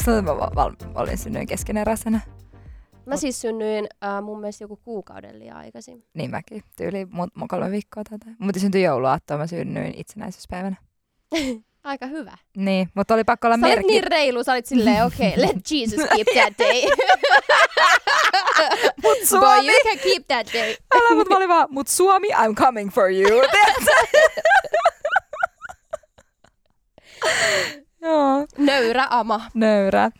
Että mä val- olin synnyin keskeneräisenä. Mä siis synnyin äh, mun mielestä joku kuukauden liian aikaisin. Niin mäkin. Tyyli mu- mu- kolme viikkoa jotain. Mutta syntyi jouluaattoa, mä synnyin itsenäisyyspäivänä. Aika hyvä. Niin, mutta oli pakko olla Sä merkki. niin reilu, sä olit silleen, okei, okay, let Jesus keep that day. Mut Boy, Suomi! you can keep that day. Älä, mut mä olin vaan, mut Suomi, I'm coming for you. Joo, Nöyrä ama. nöyrä.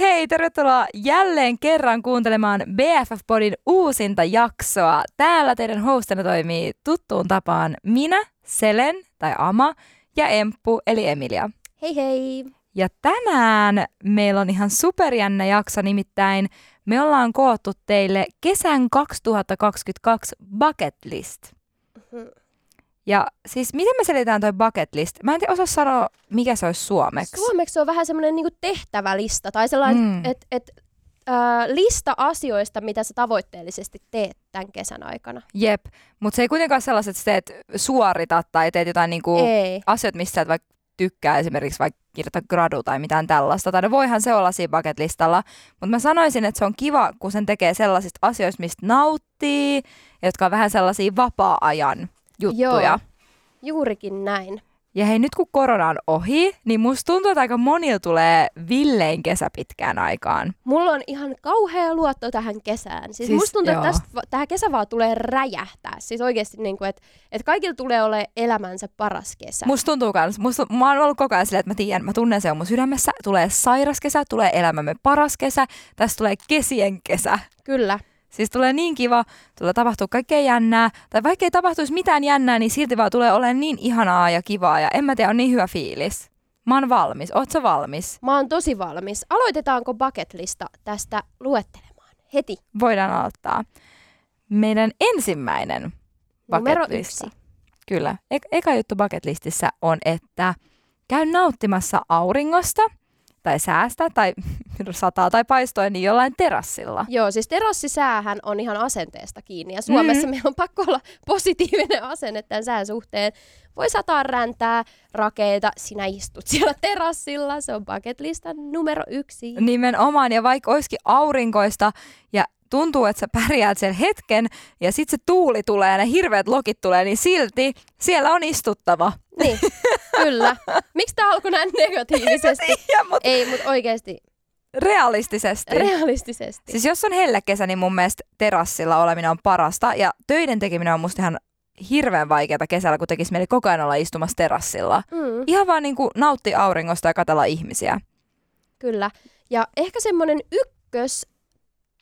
Hei, tervetuloa jälleen kerran kuuntelemaan BFF-podin uusinta jaksoa. Täällä teidän hostina toimii tuttuun tapaan minä, Selen tai Ama ja Emppu eli Emilia. Hei hei. Ja tänään meillä on ihan superjännä jakso, nimittäin me ollaan koottu teille kesän 2022 bucket list. Mhm. Ja siis miten me selitään toi bucket list? Mä en tiedä osaa sanoa, mikä se olisi suomeksi. Suomeksi on vähän semmoinen niinku tehtävälista tai sellainen, Mm. että et, äh, lista asioista, mitä sä tavoitteellisesti teet tämän kesän aikana. Jep, mutta se ei kuitenkaan ole sellaiset, että sä teet suorita tai teet jotain niinku Ei. asioita, mistä et vaikka tykkää esimerkiksi vaikka kirjoittaa gradu tai mitään tällaista. Tai no voihan se olla siinä bucket listalla, mutta mä sanoisin, että se on kiva, kun sen tekee sellaisista asioista, mistä nauttii, jotka on vähän sellaisia vapaa-ajan juttuja. Joo. Juurikin näin. Ja hei, nyt kun korona on ohi, niin musta tuntuu, että aika monilla tulee villein kesä pitkään aikaan. Mulla on ihan kauhea luotto tähän kesään. Siis, Siis musta tuntuu, joo. että tästä, tähän kesä vaan tulee räjähtää. Siis oikeasti, niin kuin, että, että kaikilla tulee olemaan elämänsä paras kesä. Musta tuntuu kans, musta, mä oon ollut koko ajan silleen, että mä tiedän, mä tunnen se on mun sydämessä, tulee sairas kesä, tulee elämämme paras kesä, tästä tulee kesien kesä. Kyllä. Siis tulee niin kiva, tulee tapahtua kaikkea jännää, tai vaikka ei tapahtuisi mitään jännää, niin silti vaan tulee olemaan niin ihanaa ja kivaa, ja en mä tiedä, on niin hyvä fiilis. Mä oon valmis. Oot sä valmis? Mä oon tosi valmis. Aloitetaanko bucket-lista tästä luettelemaan? Heti. Voidaan aloittaa. Meidän ensimmäinen Numero bucket lista. yksi. Kyllä. E- eka juttu bucket listissä on, että käy nauttimassa auringosta tai säästä tai sataa tai paistoi niin jollain terassilla. Joo, siis terassisäähän on ihan asenteesta kiinni. Ja Suomessa Mhm. mm. meillä on pakko olla positiivinen asenne tämän sään suhteen. Voi sataa räntää, rakeita, sinä istut siellä terassilla. Se on bucket listan numero yksi. Nimenomaan, ja vaikka olisikin aurinkoista ja tuntuu, että sä pärjäät sen hetken ja sitten se tuuli tulee ja ne hirveät lokit tulee, niin silti siellä on istuttava. Niin, kyllä. Miksi tämä alkoi näin negatiivisesti? Ja, mutta Ei, mutta oikeasti, realistisesti. realistisesti. Siis jos on hellekesä, niin mun mielestä terassilla oleminen on parasta ja töiden tekeminen on musta ihan hirveän vaikeaa kesällä, kun tekisi mieli koko ajan olla istumassa terassilla. Mm, Ihan vaan niin kuin nautti auringosta ja katella ihmisiä. kyllä. Ja ehkä semmoinen ykkös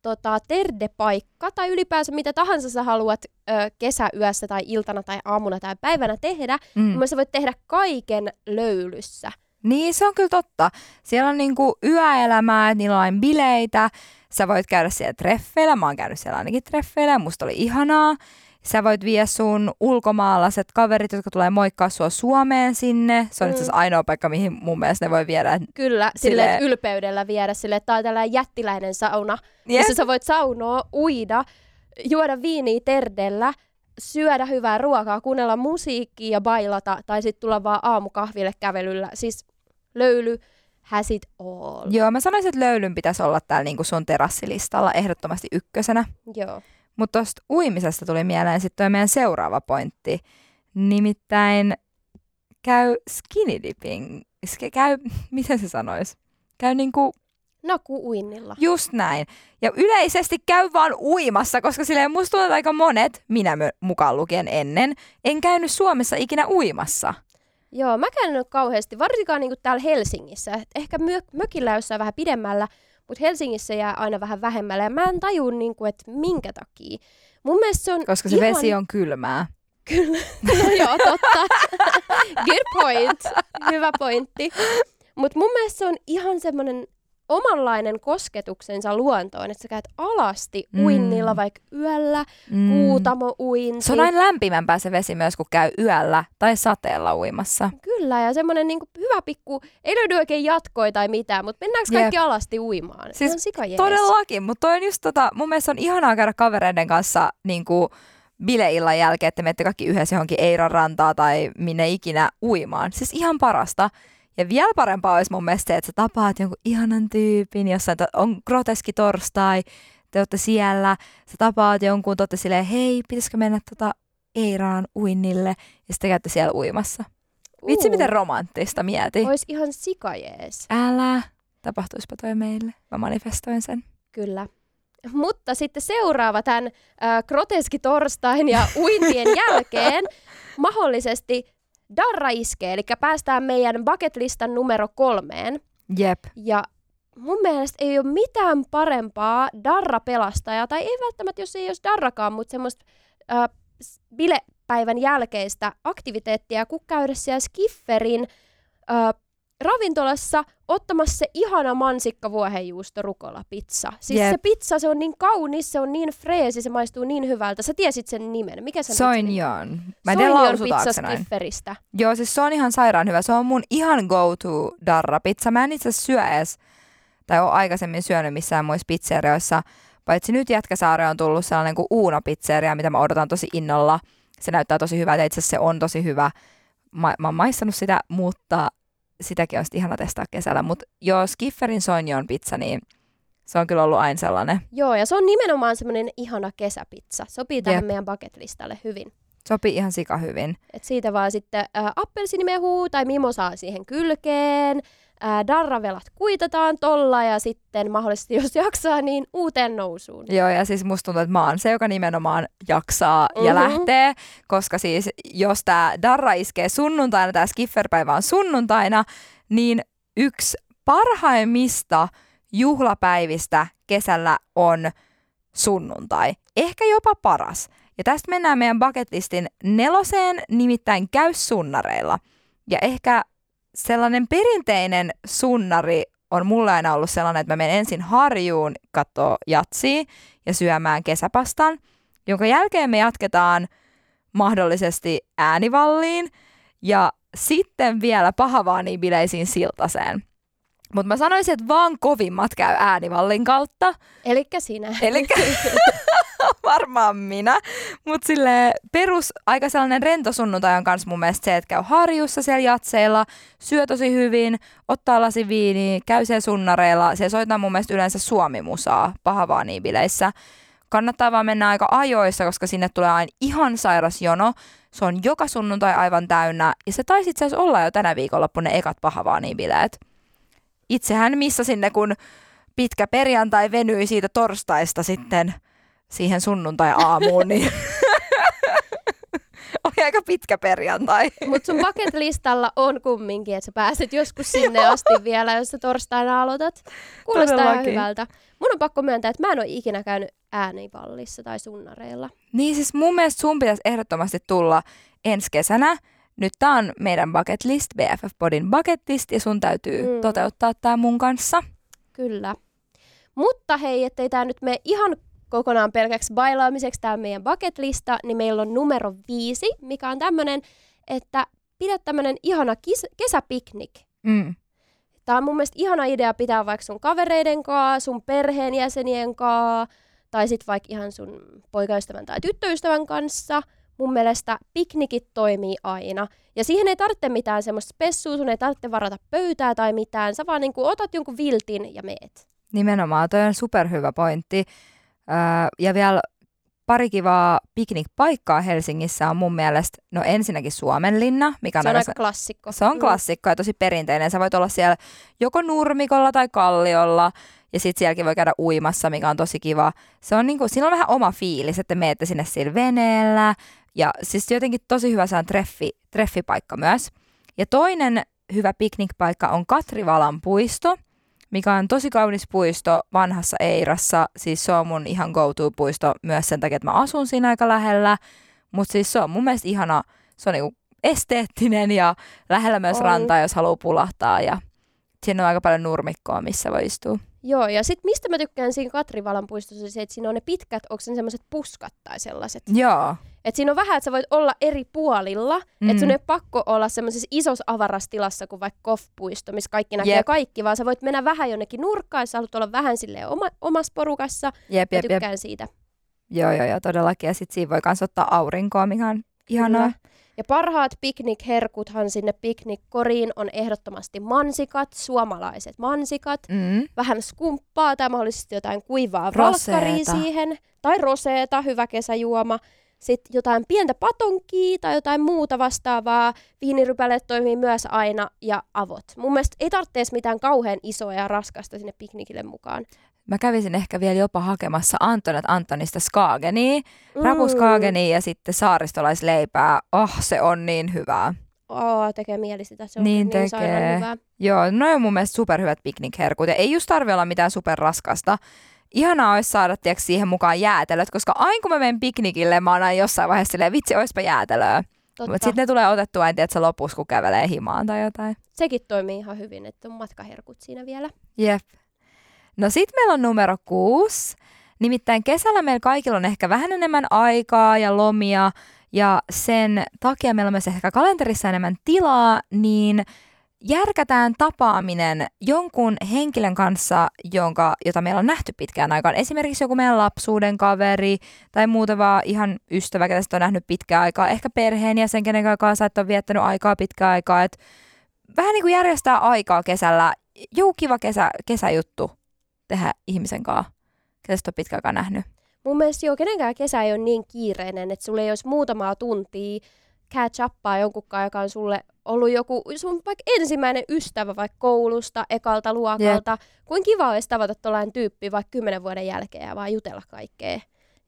tota, terdepaikka tai ylipäänsä mitä tahansa sä haluat ö, kesäyössä tai iltana tai aamuna tai päivänä tehdä, Mm. mm. sä voit tehdä kaiken löylyssä. Niin, se on kyllä totta. Siellä on niinku yöelämää, niillä on bileitä. Sä voit käydä siellä treffeillä. Mä oon käynyt siellä ainakin treffeillä. Musta oli ihanaa. Sä voit vie sun ulkomaalaiset kaverit, jotka tulee moikkaa sua Suomeen sinne. Se on Mm. itse asiassa ainoa paikka, mihin mun mielestä ne voi viedä. Kyllä, Silleen- silleen ylpeydellä viedä sille, että tää on tällainen jättiläinen sauna, Jep. missä sä voit saunoa, uida, juoda viiniä terdellä, syödä hyvää ruokaa, kuunnella musiikkia ja bailata, tai sitten tulla vaan aamukahville kävelyllä. Siis löyly has it all. Joo, mä sanoisin, että löylyn pitäisi olla täällä niinku sun terassilistalla ehdottomasti ykkösenä. Joo. Mutta tuosta uimisesta tuli mieleen sitten meidän seuraava pointti. Nimittäin käy skinny dipping. Käy, miten se sanois? Käy niinku Naku uinnilla. just näin. Ja yleisesti käy vaan uimassa, koska silleen musta tuntuu, että aika monet, minä mukaan lukien ennen, en käynyt Suomessa ikinä uimassa. Joo, mä ole kauheasti, varsinkaan niinku täällä Helsingissä. Et Ehkä mö- mökillä jossain vähän pidemmällä, mutta Helsingissä jää aina vähän vähemmällä. Ja mä en taju, niinku, että minkä takia. Mun mielestä se on Koska se ihan... vesi on kylmää. No joo, totta. Good point. Hyvä pointti. Mutta mun mielestä se on ihan semmoinen omanlainen kosketuksensa luontoon, että sä käyt alasti Mm. uinnilla vaikka yöllä, Mm. kuutamo uinti. Se on aina lämpimämpää se vesi myös, kun käy yöllä tai sateella uimassa. Kyllä, ja semmoinen niinku hyvä pikku, ei löydy oikein jatkoja tai mitään, mutta mennäänkö Jep. kaikki alasti uimaan? Siis Ihan sikajees. Todellakin, mutta toi on just tota, mun mielestä on ihanaa käydä kavereiden kanssa niin kuin bileillan jälkeen, että menette kaikki yhdessä johonkin Eiran rantaa tai minne ikinä uimaan. Siis ihan parasta. Ja vielä parempaa olisi mun mielestä se, että sä tapaat jonkun ihanan tyypin, jossain to- on groteski torstai, te olette siellä, sä tapaat jonkun, te olette silleen, hei, pitäisikö mennä tota Eiraan uinnille, ja sitten käytte siellä uimassa. Vitsi, miten romanttista mieti. Ois ihan sikajees. Älä, tapahtuispa toi meille. Mä manifestoin sen. Kyllä. Mutta sitten seuraava tämän äh, groteski torstain ja uintien jälkeen mahdollisesti Darra iskee, eli päästään meidän bucket-listan numero kolmeen. Jep. Ja mun mielestä ei ole mitään parempaa Darra-pelastajaa, tai ei välttämättä, jos ei olisi Darrakaan, mutta semmoista äh, bilepäivän jälkeistä aktiviteettia, kun käydä siellä Skifferin äh, ravintolassa ottamassa se ihana mansikka vuohenjuusto rukola pizza. Siis Jep. se pizza, se on niin kaunis, se on niin freesi, se maistuu niin hyvältä. Sä tiesit sen nimen. Mikä nimi? Soinjon. Mä en tiedä Soinjon lausutaanko pizza se. Joo, siis se on ihan sairaan hyvä. Se on mun ihan go-to darra pizza. Mä en itse asiassa syö edes, tai ole aikaisemmin syönyt missään muissa pizzerioissa. Paitsi nyt Jätkäsaari on tullut sellainen kuin Uuna pizzeria, mitä mä odotan tosi innolla. Se näyttää tosi hyvältä, itse asiassa se on tosi hyvä. Mä, mä oon maistanut sitä, mutta sitäkin sitten ihana testaa kesällä. Mutta joo, Skifferin Soinjon pizza, niin se on kyllä ollut aina sellainen. Joo, ja se on nimenomaan semmoinen ihana kesäpizza. Sopii tähän Jep. meidän bucket-listalle hyvin. Sopii ihan sika hyvin. Et siitä vaan sitten ä, appelsinimehuu tai mimosaa siihen kylkeen. Ä, darravelat kuitataan tolla ja sitten mahdollisesti, jos jaksaa, niin uuteen nousuun. Joo, ja siis musta tuntuu, että mä oon se, joka nimenomaan jaksaa ja Mhm. lähtee, koska siis jos tämä Darra iskee sunnuntaina, tämä Skifferpäivä on sunnuntaina, niin yksi parhaimmista juhlapäivistä kesällä on sunnuntai. Ehkä jopa paras. Ja tästä mennään meidän bucketlistin neloseen, nimittäin käy sunnareilla. Ja ehkä sellainen perinteinen sunnari on mulle aina ollut sellainen, että mä menen ensin harjuun kattoo jatsia ja syömään kesäpastan, jonka jälkeen me jatketaan mahdollisesti äänivalliin ja sitten vielä pahavaaniin bileisiin siltaseen. Mutta mä sanoisin, että vaan kovimmat käy äänivallin kautta. Elikkä sinä. Eli varmaan minä. Mutta sille perus aika sellainen rento sunnuntai on kans mun mielestä se, että käy harjussa siellä jatseilla, syö tosi hyvin, ottaa lasi viiniä, käy siellä sunnareilla. Se soittaa mun mielestä yleensä suomimusaa pahavaaniin-bileissä. Kannattaa vaan mennä aika ajoissa, koska sinne tulee aina ihan sairas jono. Se on joka sunnuntai aivan täynnä. Ja se taisi itse asiassa olla jo tänä viikonloppuna ne ekat pahavaaniin-bileet. Itsehän missä sinne, kun pitkä perjantai venyi siitä torstaista sitten siihen sunnuntai-aamuun, niin oli aika pitkä perjantai. Mutta sun bucket-listalla on kumminkin, että sä pääset joskus sinne asti vielä, jos sä torstaina aloitat. Kuulostaa ihan Todellakin. hyvältä. Mun on pakko myöntää, että mä en ole ikinä käynyt äänipallissa tai sunnareilla. Niin siis mun mielestä sun pitäisi ehdottomasti tulla ensi kesänä. Nyt tää on meidän bucket list, BFF Bodin bucket list, ja sun täytyy Mm. toteuttaa tää mun kanssa. Kyllä. Mutta hei, ettei tämä nyt mene ihan kokonaan pelkäksi bailaamiseksi tämä meidän bucket-lista, niin meillä on numero viisi, mikä on tämmöinen, että pidä tämmöinen ihana kis- kesäpiknik. Mm. Tämä on mun mielestä ihana idea pitää vaikka sun kavereiden kanssa, sun perheenjäsenien kanssa, tai sitten vaikka ihan sun poikaystävän tai tyttöystävän kanssa. Mun mielestä piknikit toimii aina. Ja siihen ei tarvitse mitään semmoista spessua, sun ei tarvitse varata pöytää tai mitään. Sä vaan niinku otat jonkun viltin ja meet. Nimenomaan, toi on superhyvä pointti. Öö, ja vielä pari kivaa piknikpaikkaa Helsingissä on mun mielestä, no ensinnäkin Suomenlinna, mikä on, Se on aika aika klassikko. Se on Mm. klassikko ja tosi perinteinen. Sä voit olla siellä joko nurmikolla tai kalliolla ja sitten sielläkin voi käydä uimassa, mikä on tosi kiva. Se on niinku, siinä on vähän oma fiilis, että menette sinne sillä veneellä ja siis jotenkin tosi hyvä se on treffi, treffipaikka myös. Ja toinen hyvä piknikpaikka on Katrivalan puisto, mikä on tosi kaunis puisto vanhassa Eirassa. Siis se on mun ihan go-to-puisto myös sen takia, että mä asun siinä aika lähellä. Mutta siis se on mun mielestä ihana, se on niinku esteettinen ja lähellä myös On. rantaa, jos haluaa pulahtaa. Ja siinä on aika paljon nurmikkoa, missä voi istua. Joo, ja sitten mistä mä tykkään siinä Katrivalan puistossa, se, että siinä on ne pitkät, onko ne semmoiset puskat tai sellaiset. Joo. Et siinä on vähän, että sä voit olla eri puolilla, mm. Että sun ei pakko olla semmoisessa isossa avarastilassa kuin vaikka Koff-puisto, missä kaikki näkee Jep. kaikki, vaan sä voit mennä vähän jonnekin nurkkaan, jos sä haluat olla vähän silleen oma, omassa porukassa. Jep, Mä jep, jep. tykkään siitä. Joo, joo, joo, todellakin. Ja sitten siinä voi myös ottaa aurinkoa, mikä on ihanaa. Kyllä. Ja parhaat piknikherkuthan sinne piknikkoriin on ehdottomasti mansikat, suomalaiset mansikat, Mm. vähän skumppaa tai mahdollisesti jotain kuivaa valkkaria siihen, tai roseeta, hyvä kesäjuoma. Sitten jotain pientä patonkia tai jotain muuta vastaavaa. Viinirypäleet toimii myös aina ja avot. Mun mielestä ei tarvitse mitään kauhean isoa ja raskasta sinne piknikille mukaan. Mä kävisin ehkä vielä jopa hakemassa Antonet Antonista skagenia, Mm. rapuskagenia ja sitten saaristolaisleipää. Oh, se on niin hyvää. Oo, tekee mieli sitä. Se on Niin niin, tekee. hyvää. Joo, no on mun mielestä superhyvät piknikherkut. Ja ei just tarvi olla mitään superraskasta. Ihanaa olisi saada tiiäks, siihen mukaan jäätelöt, koska aina kun mä menen piknikille, mä oon aina jossain vaiheessa silleen, vitsi, oispa jäätelöä. Mutta sitten ne tulee otettua, en tiedä, että se lopussa, kun kävelee himaan tai jotain. Sekin toimii ihan hyvin, että on matkaherkut siinä vielä. Jep. No sit meillä on numero kuusi. Nimittäin kesällä meillä kaikilla on ehkä vähän enemmän aikaa ja lomia ja sen takia meillä on myös ehkä kalenterissa enemmän tilaa, niin järkätään tapaaminen jonkun henkilön kanssa, jonka, jota meillä on nähty pitkään aikaan. Esimerkiksi joku meidän lapsuuden kaveri tai muuten vaan ihan ystävä, ketä on nähnyt pitkään aikaa. Ehkä perheenjäsen, kenen kanssa et ole viettänyt aikaa pitkään aikaa. Et vähän niin kuin järjestää aikaa kesällä. Joku kiva kesä, kesäjuttu tehdä ihmisen kanssa, ketä sit on pitkään aikaa nähnyt. Mun mielestä joo, kenenkään kesä ei ole niin kiireinen, että sulle ei olisi muutamaa tuntia catch uppaa jonkunkaan, joka on sulle ollut joku sun vaikka ensimmäinen ystävä vaikka koulusta, ekalta luokalta. Kuin kiva olisi tavata tuollainen tyyppi vaikka kymmenen vuoden jälkeen ja vaan jutella kaikkea.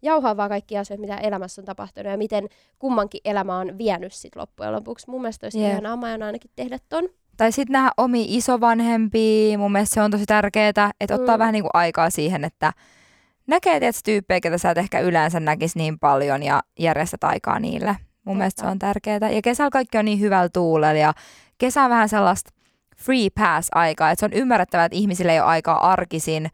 Jauhaa vaan kaikki asiat, mitä elämässä on tapahtunut ja miten kummankin elämä on vienyt sit loppujen lopuksi. Mun mielestä olisi ihanaa, mä aion ainakin tehdä ton. Tai sitten nähdä omi isovanhempia, mun mielestä se on tosi tärkeää, että ottaa Mm. vähän niin kuin aikaa siihen, että näkee tietysti tyyppejä, ketä sä et ehkä yleensä näkisi niin paljon ja järjestät aikaa niille. Mun Totta. mielestä se on tärkeää. Ja kesällä kaikki on niin hyvällä tuulella ja kesä on vähän sellaista free pass-aikaa, että se on ymmärrettävää, että ihmisille ei ole aikaa arkisin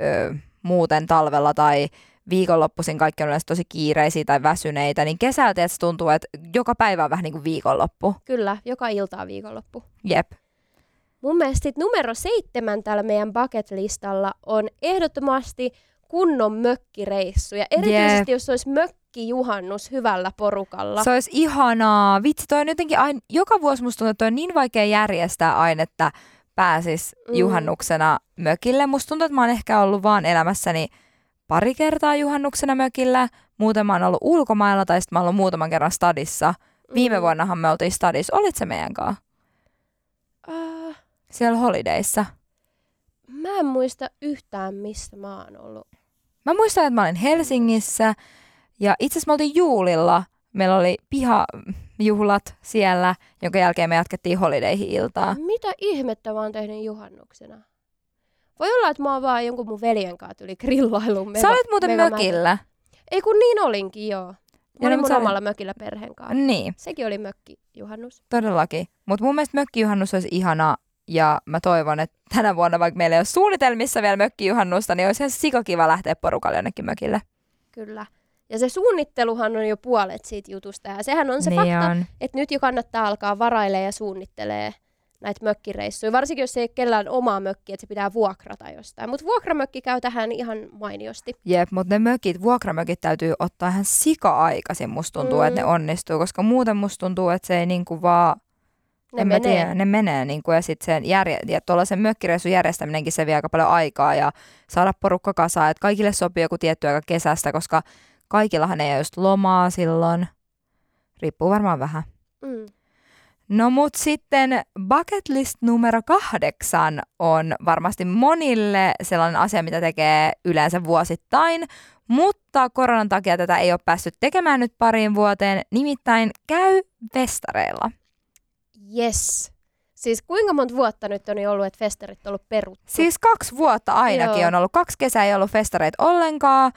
ö, muuten talvella tai viikonloppuisin kaikki on yleensä tosi kiireisiä tai väsyneitä, niin kesällä tietysti tuntuu, että joka päivä on vähän niin kuin viikonloppu. Kyllä, joka ilta on viikonloppu. Jep. Mun mielestä sit numero seitsemän täällä meidän bucket-listalla on ehdottomasti kunnon mökkireissu. Ja erityisesti Jep. jos olisi mökkijuhannus hyvällä porukalla. Se olisi ihanaa. Vitsi, toi on jotenkin aina, joka vuosi musta tuntuu, että toi on niin vaikea järjestää aina, että pääsis Mm. juhannuksena mökille. Musta tuntuu, että mä oon ehkä ollut vaan elämässäni pari kertaa juhannuksena mökillä. Muuten mä oon ollut ulkomailla tai sitten mä oon ollut muutaman kerran stadissa. Viime Mm. vuonnahan me oltiin stadissa. Olit se meidän kanssa? Äh, Siellä holidayssa. mä en muista yhtään, missä mä oon ollut. Mä muistan, että mä olin Helsingissä ja itse asiassa me oltiin Juulilla. Meillä oli pihajuhlat siellä, jonka jälkeen me jatkettiin holidayhin iltaa. Mitä ihmettä mä oon tehnyt juhannuksena? Voi olla, että mä oon vaan jonkun mun veljen kanssa tuli grillailuun. Sä olit muuten mega- mökillä. Ei kun niin olinkin, joo. Mä Ja olin mun omalla mökillä perheen kanssa. Niin, Sekin oli mökki juhannus. todellakin. Mutta mun mielestä mökkijuhannus olisi ihana ja mä toivon, että tänä vuonna, vaikka meillä ei ole suunnitelmissa vielä mökkijuhannusta, niin olisi ihan sikakiva lähteä porukalle jonnekin mökille. Kyllä. Ja se suunnitteluhan on jo puolet siitä jutusta. Ja sehän on se niin fakta, on. että nyt jo kannattaa alkaa varailemaan ja suunnittelee näitä mökkireissuja. Varsinkin, jos ei kellään omaa mökkiä, että se pitää vuokrata jostain. Mutta vuokramökki käy tähän ihan mainiosti. Jep, mutta ne mökit, vuokramökit täytyy ottaa ihan sika-aikaisin, musta tuntuu, Mm. että ne onnistuu, koska muuten musta tuntuu, että se ei niinku vaan Ne en mä menee. tiedä, ne menee niin kuin, ja sitten sen järje- ja tuollaisen mökkireissun järjestäminenkin se vie aika paljon aikaa ja saada porukka kasaan, että kaikille sopii joku tietty aika kesästä, koska kaikillahan ei ole just lomaa silloin. Riippuu varmaan vähän. Mm. No mut sitten bucket list numero kahdeksan on varmasti monille sellainen asia, mitä tekee yleensä vuosittain, mutta koronan takia tätä ei ole päässyt tekemään nyt pariin vuoteen, nimittäin käy festareilla. Yes. Siis kuinka monta vuotta nyt on ollut, että festarit on ollut peruttu? Siis kaksi vuotta ainakin Joo. on ollut. Kaksi kesää ei ollut festareita ollenkaan.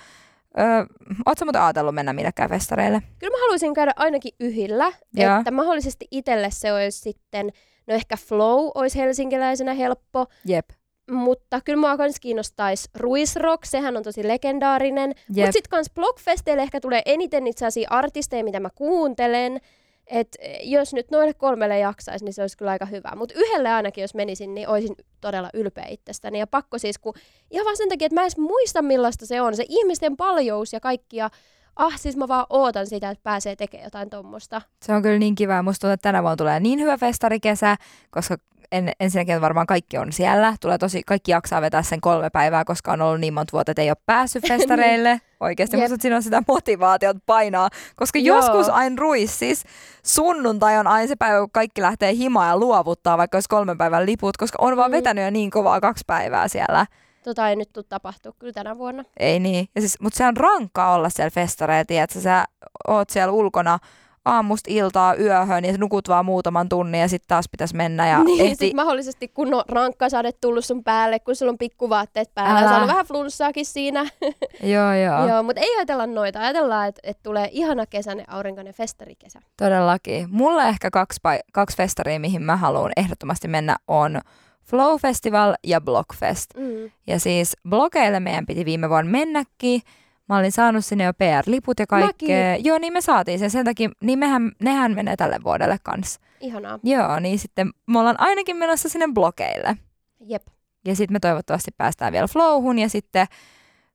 Öö, Oletko muuten ajatellut mennä millekään festareille? Kyllä mä haluaisin käydä ainakin yhillä, Joo. että mahdollisesti itselle se olisi sitten, no ehkä Flow olisi helsinkiläisenä helppo, Jep. mutta kyllä mua kans kiinnostaisi Ruisrock, sehän on tosi legendaarinen. Mutta sitten kans Blockfesteille ehkä tulee eniten itse asiassa artisteja, mitä mä kuuntelen. Et jos nyt noille kolmelle jaksaisi, niin se olisi kyllä aika hyvä. Mutta yhdelle ainakin, jos menisin, niin olisin todella ylpeä itsestäni. Ja pakko siis, kun ihan vaan sen takia, että mä en edes muista millaista se on. Se ihmisten paljous ja kaikki. Ja ah siis mä vaan ootan sitä, että pääsee tekemään jotain tommosta. Se on kyllä niin kiva. Musta tuntuu, että tänä vuonna tulee niin hyvä festarikesä, koska en, ensinnäkin varmaan kaikki on siellä. Tulee tosi, kaikki jaksaa vetää sen kolme päivää, koska on ollut niin monta vuotta, että ei ole päässyt festareille. Oikeasti musta siinä on sitä motivaatiota painaa, koska Joo. joskus aina ruis, siis sunnuntai on aina se päivä, kun kaikki lähtee himaan ja luovuttaa, vaikka olisi kolmen päivän liput, koska on vaan Mm. vetänyt jo niin kovaa kaksi päivää siellä. Tota ei nyt tule tapahtua kyllä tänä vuonna. Ei niin. Ja siis, mutta se on rankkaa olla siellä festareilla, että sä oot siellä ulkona aamusta iltaa yöhön ja nukut vaan muutaman tunnin ja sitten taas pitäisi mennä ja niin, ehti... sit mahdollisesti kun on rankkasade tullut sun päälle, kun sulla on pikkuvaatteet päällä, Älä. Älä. on vähän flunssaakin siinä. Joo, joo. Joo, mutta ei ajatella noita. Ajatellaan, että, että tulee ihana kesäinen aurinkoinen festarikesä. Todellakin. Mulla ehkä kaksi, pai- kaksi festaria, mihin mä haluan ehdottomasti mennä, on Flow Festival ja Blockfest. Mm. Ja siis blogeille meidän piti viime vuonna mennäkin. Mä olin saanut sinne jo PR-liput ja kaikkea. Mäkin. Joo, niin me saatiin sen. Sen takia, niin mehän, nehän menee tälle vuodelle kanssa. Ihanaa. Joo, niin sitten me ollaan ainakin menossa sinne blogeille. Jep. Ja sitten me toivottavasti päästään vielä Flowhun ja sitten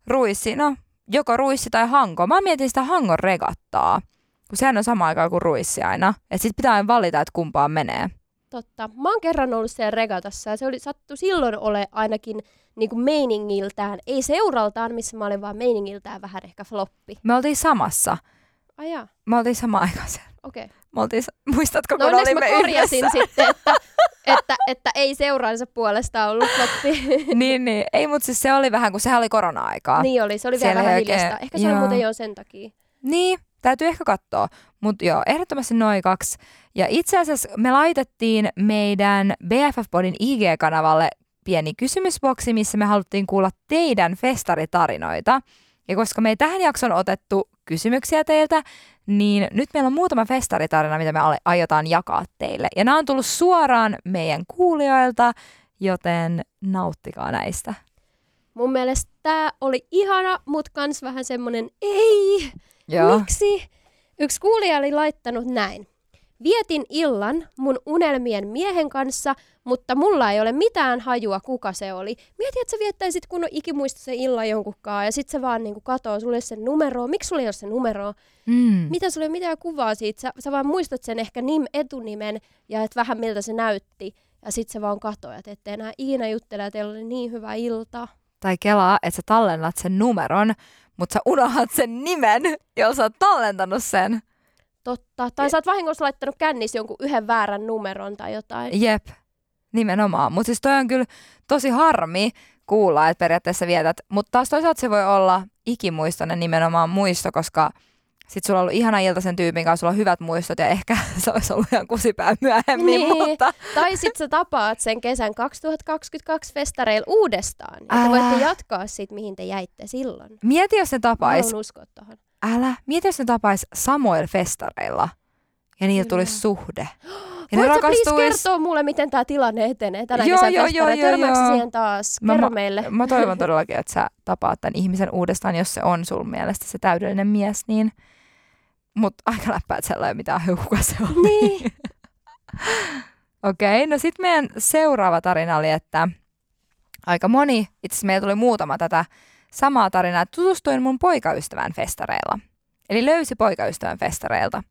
Ruissi, no joko Ruissi tai Hanko. Mä mietin sitä Hangon regattaa, kun sehän on sama aikaa kuin Ruissi aina. Että sitten pitää aina valita, että kumpaan menee. Totta. Mä oon kerran ollut siellä regatassa ja se oli sattu silloin ole ainakin niin kuin meiningiltään, ei seuraltaan, missä mä olin, vaan meiningiltään vähän ehkä floppi. Me oltiin samassa. Ai jaa, Me oltiin sama aikaa siellä. okei. Okay. Me oltiin, muistatko, No kun onneksi mä olimme korjasin yhdessä? sitten, että, että, että ei seuraansa puolesta ollut floppi. niin, niin. Ei, mutta siis se oli vähän, kun sehän oli korona-aikaa. niin oli, se oli vielä vähän oikein- hiljasta. Ehkä se oli joo. muuten jo sen takia. Niin, täytyy ehkä katsoa. Mutta joo, ehdottomasti noin kaksi. Ja itse asiassa me laitettiin meidän BFF-podin IG-kanavalle pieni kysymysboksi, missä me haluttiin kuulla teidän festaritarinoita. Ja koska me ei tähän jakson otettu kysymyksiä teiltä, niin nyt meillä on muutama festaritarina, mitä me aiotaan jakaa teille. Ja nämä on tullut suoraan meidän kuulijoilta, joten nauttikaa näistä. Mun mielestä tää oli ihana, mutta kans vähän semmonen ei, miksi? Yksi kuulija oli laittanut näin. Vietin illan mun unelmien miehen kanssa, mutta mulla ei ole mitään hajua, kuka se oli. Mieti, että sä viettäisit kun on ikimuista se illan jonkunkaan ja sit se vaan niinku katoo sulle sen numeroa. Miksi sulla ei ole se numero? Mm. Mitä sulla ei ole mitään kuvaa siitä? Sä, sä vaan muistat sen ehkä nim, etunimen ja et vähän miltä se näytti. Ja sit se vaan katoo, että ette enää ikinä juttele, ja teillä oli niin hyvä ilta. Tai kelaa, että sä tallennat sen numeron, mutta sä unohdat sen nimen, jolla sä oot tallentanut sen. Totta. Tai sä oot vahingossa laittanut kännissä jonkun yhden väärän numeron tai jotain. Jep, nimenomaan. Mutta siis toi on kyllä tosi harmi kuulla, että periaatteessa vietät. Mutta taas toisaalta se voi olla ikimuistoinen nimenomaan muisto, koska sit sulla on ollut ihana ilta sen tyypin kanssa, sulla on hyvät muistot ja ehkä se olisi ollut ihan kusipää myöhemmin, Niin. mutta Tai sit sä tapaat sen kesän 2022 festareilla uudestaan. Älä. voitte jatkaa sit, mihin te jäitte silloin. mieti, jos ne Mä tapais, haluan uskoa tohon. älä, mieti, jos ne tapais samoilla festareilla ja niillä tulisi suhde. Ja Voit sä please rakastuis. kertoa mulle, miten tämä tilanne etenee tänä Joo, kesän joo, joo, joo, joo. siihen taas? Mä- Kerro mä- meille. Mä toivon todellakin, että sä tapaat tämän ihmisen uudestaan, jos se on sun mielestä se täydellinen mies, niin... Mutta aika läppää, että siellä ei mitään hajua, kuka se on. Niin. Okei, no sitten meidän seuraava tarina oli, että aika moni, itse asiassa meillä tuli muutama tätä samaa tarinaa, että tutustuin mun poikaystävän festareilla. Eli löysi poikaystävän festareilta.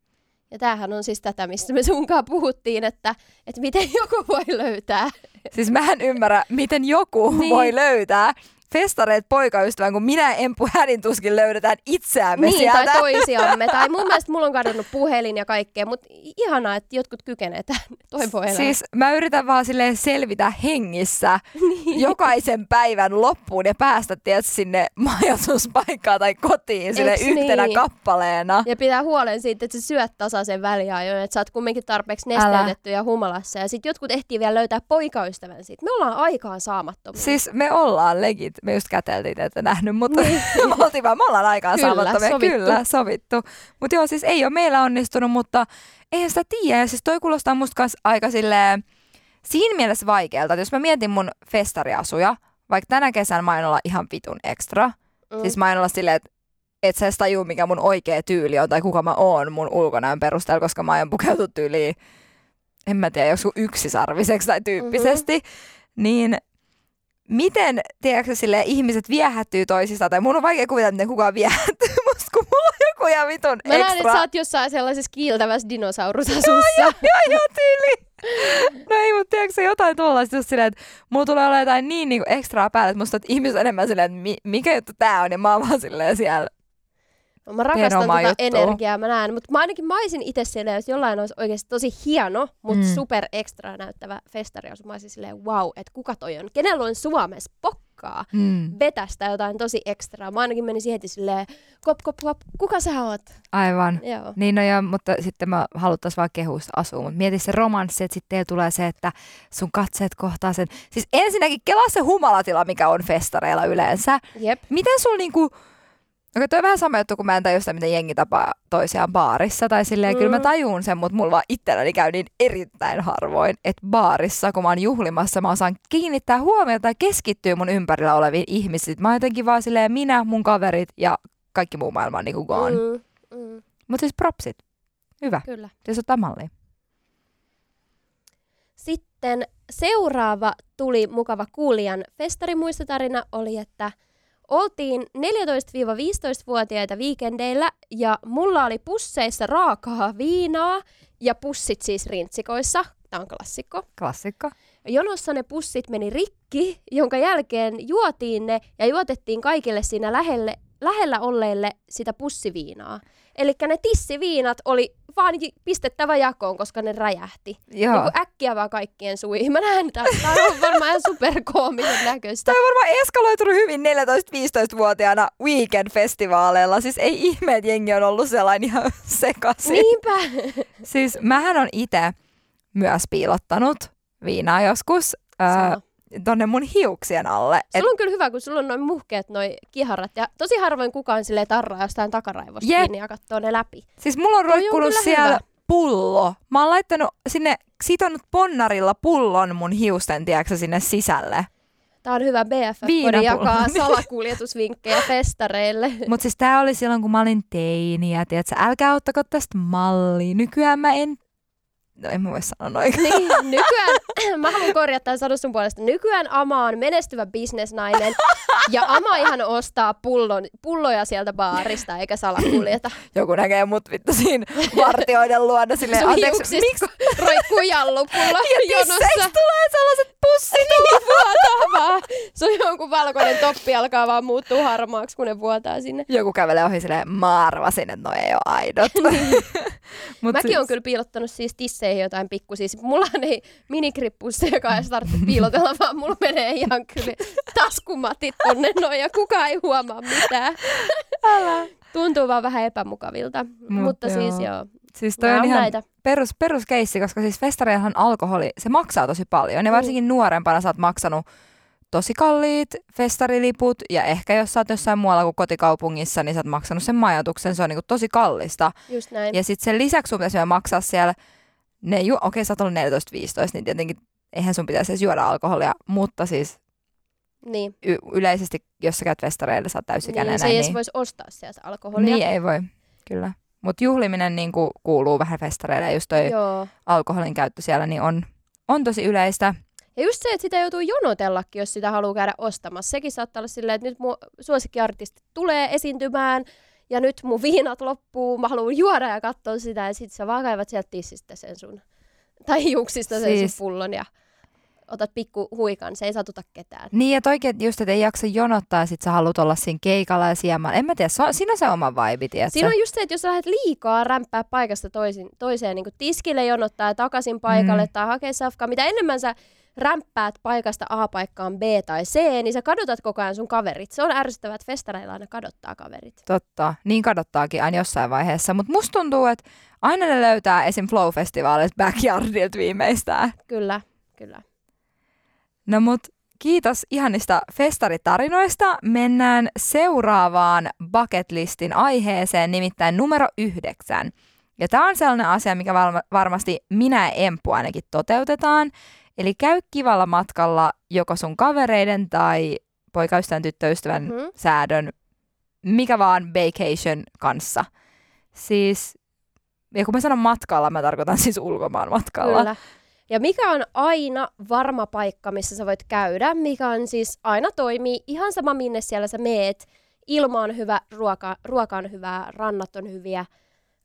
Ja tämähän on siis tätä, mistä me sunkaan puhuttiin, että, että miten joku voi löytää. Siis mä en ymmärrä, miten joku niin. voi löytää festareet poikaystävän, kun minä Empu hädin tuskin löydetään itseämme niin, sieltä. tai toisiamme. tai mun mielestä mulla on kadonnut puhelin ja kaikkea, mutta ihanaa, että jotkut kykenee tähän. Toivo elää. Siis mä yritän vaan silleen selvitä hengissä niin. jokaisen päivän loppuun ja päästä tietysti sinne majoituspaikkaan tai kotiin sille yhtenä niin? kappaleena. Ja pitää huolen siitä, että sä syöt tasaisen väliajoin, että sä oot kumminkin tarpeeksi nesteytetty ja humalassa. Ja sit jotkut ehtii vielä löytää poikaystävän siitä. Me ollaan aikaan saamattomia. Siis me ollaan legit, me just käteltiin, että nähnyt, mutta me oltiin vaan, me ollaan aikaan Kyllä, saamattomia. sovittu. Kyllä, sovittu. Mutta joo, siis ei ole meillä onnistunut, mutta eihän sitä tiedä. Ja siis toi kuulostaa musta kans aika silleen, siinä mielessä vaikealta, että jos mä mietin mun festariasuja, vaikka tänä kesänä mä en olla ihan vitun ekstra, Mm. Siis mä en olla silleen, että et sä edes tajuu, mikä mun oikea tyyli on tai kuka mä oon mun ulkonäön perusteella, koska mä aion pukeutua tyyliin, en mä tiedä, joku yksisarviseksi tai tyyppisesti. Mm-hmm. Niin miten, tiedätkö, sille ihmiset viehättyy toisistaan, tai mun on vaikea kuvitella, miten kukaan viehättyy musta, kun mulla on makuja vitun Mä näen, että sä oot jossain sellaisessa kiiltävässä dinosaurusasussa. Joo, joo, tyyli. No ei, mutta tiedätkö jotain tuollaista just silleen, että mulla tulee olla jotain niin niinku ekstraa päälle, että musta että ihmiset enemmän silleen, että mi- mikä juttu tää on, ja mä oon vaan silleen siellä. No, mä rakastan tätä juttua. energiaa, mä näen. Mutta mä ainakin mä olisin itse silleen, jos jollain olisi oikeasti tosi hieno, mutta Mm. super ekstra näyttävä festari, jos mä olisin silleen, wow, että kuka toi on? Kenellä on Suomessa pokkaa Mm. vetästä jotain tosi ekstraa? Mä ainakin menisin heti silleen, kop, kop, kop, kuka sä oot? Aivan. Joo. Niin no joo, mutta sitten mä haluttais vaan kehusta asua. Mutta mieti se romanssi, että sitten tulee se, että sun katseet kohtaa sen. Siis ensinnäkin kelaa se humalatila, mikä on festareilla yleensä. Jep. Miten sul niinku... Okei, toi on vähän sama juttu, kun mä en tajua sitä, miten jengi tapaa toisiaan baarissa. Tai silleen, mm. kyllä mä Mm. tajun sen, mutta mulla vaan itselläni käy niin erittäin harvoin, että baarissa, kun mä oon juhlimassa, mä osaan kiinnittää huomiota ja keskittyä mun ympärillä oleviin ihmisiin. Mä oon jotenkin vaan silleen minä, mun kaverit ja kaikki muu maailma on niinku gone. Mm. Mm, Mutta siis propsit. Hyvä. kyllä. Se ottaa mallia. Sitten seuraava tuli mukava kuulijan festarimuistotarina oli, että oltiin 14-15-vuotiaita viikendeillä ja mulla oli pusseissa raakaa viinaa ja pussit siis rintsikoissa. Tämä on klassikko. Klassikko. Jonossa ne pussit meni rikki, jonka jälkeen juotiin ne ja juotettiin kaikille siinä lähelle, lähellä olleille sitä pussiviinaa. Eli ne tissiviinat oli vaan pistettävä jakoon, koska ne räjähti. Joo. Niin kuin äkkiä vaan kaikkien suihin. Mä näen, tämä on varmaan ihan superkoomisen näköistä. Tämä on varmaan eskaloitunut hyvin 14-15-vuotiaana weekend-festivaaleilla. Siis ei ihme, että jengi on ollut sellainen ihan sekaisin. Niinpä. Siis mähän on itse myös piilottanut viinaa joskus Sama. Tonne mun hiuksien alle. Et, Sulla on kyllä hyvä, kun sulla on noin muhkeat noi kiharat. Ja tosi harvoin kukaan sille tarraa jostain takaraivosta Jep. kiinni ja katsoo ne läpi. siis mulla on roikkunut siellä hyvä. pullo. Mä oon laittanut sinne, sitonut ponnarilla pullon mun hiusten, tiedätkö, sinne sisälle. Tää on hyvä BFF, Viinapullo. jakaa salakuljetusvinkkejä festareille. Mutta siis tää oli silloin, kun mä olin teini ja tiedätkö, älkää ottako tästä mallia. Nykyään mä en... No en mä voi sanoa noin. niin, nykyään, mä haluan korjata tämän sanon sun puolesta. Nykyään Ama on menestyvä bisnesnainen ja Ama ihan ostaa pullon, pulloja sieltä baarista eikä salakuljeta. Joku näkee mut vittu siinä vartioiden luona silleen, Sun anteeksi, miksi roikkuu jallupullo tisseistä jonossa. tulee sellaiset pussit? vuotaa vaan. Se on jonkun valkoinen toppi alkaa vaan muuttua harmaaksi, kun ne vuotaa sinne. Joku kävelee ohi silleen, mä arvasin, että no ei ole aidot. Mut Mäkin siis- on kyllä piilottanut siis tisseihin jotain pikkusia. Siis Mulla ei minikrippusejakaan edes tarvitse piilotella, vaan mulla menee ihan kyllä taskumatit tonne noin ja kukaan ei huomaa mitään. Älä. Tuntuu vaan vähän epämukavilta. Mut Mutta siis joo. joo, Siis toi on ihan näitä. perus, peruskeissi, koska siis festareillahan alkoholi, se maksaa tosi paljon. Ja Mm. varsinkin nuorempana sä oot maksanut tosi kalliit festariliput ja ehkä jos sä oot jossain muualla kuin kotikaupungissa, niin sä oot maksanut sen majoituksen, se on niinku tosi kallista. just näin. Ja sitten sen lisäksi sun pitäisi maksaa siellä, ne ju- okei okay, sä oot ollut 14-15, niin tietenkin eihän sun pitäisi edes juoda alkoholia, mutta siis Niin. y- yleisesti, jos sä käyt festareilla, sä oot täysikäinen. niin, se ei edes niin, voisi ostaa sieltä alkoholia. niin ei voi, kyllä. Mutta juhliminen niin kuuluu vähän festareille ja just toi Joo. alkoholin käyttö siellä niin on, on tosi yleistä. Ja just se, että sitä joutuu jonotellakin, jos sitä haluaa käydä ostamassa. Sekin saattaa olla silleen, että nyt suosikkiartisti tulee esiintymään ja nyt mun viinat loppuu, mä haluan juoda ja katsoa sitä ja sit sä vaan kaivat sieltä tissistä sen sun, tai hiuksista sen Siis- sun pullon ja otat pikku huikan, se ei satuta ketään. Niin, että oikein just, että ei jaksa jonottaa ja sit sä haluat olla siinä keikalla ja siemaan. En mä tiedä, se on, siinä on se oma vibe, tiedätkö? Siinä on just se, että jos sä lähdet liikaa rämpää paikasta toisin, toiseen niin tiskille jonottaa ja takaisin paikalle Mm. tai hakea safkaa, mitä enemmän sä rämppäät paikasta A paikkaan B tai C, niin sä kadotat koko ajan sun kaverit. Se on ärsyttävää, että festareilla aina kadottaa kaverit. Totta, niin kadottaakin aina jossain vaiheessa. Mutta musta tuntuu, että aina ne löytää esim. Flow-festivaalista backyardilta viimeistään. Kyllä, kyllä. No mut kiitos ihanista festaritarinoista. Mennään seuraavaan bucket listin aiheeseen, nimittäin numero yhdeksän. Ja tämä on sellainen asia, mikä varmasti minä ja Emppu ainakin toteutetaan. Eli käy kivalla matkalla joko sun kavereiden tai poikaystävän tyttöystävän Mhm. säädön, mikä vaan vacation kanssa. Siis, ja kun mä sanon matkalla, mä tarkoitan siis ulkomaan matkalla. Kyllä. Ja mikä on aina varma paikka, missä sä voit käydä, mikä on siis aina toimii ihan sama minne siellä sä meet, ilma on hyvä, ruoka, ruoka on hyvää, rannat on hyviä.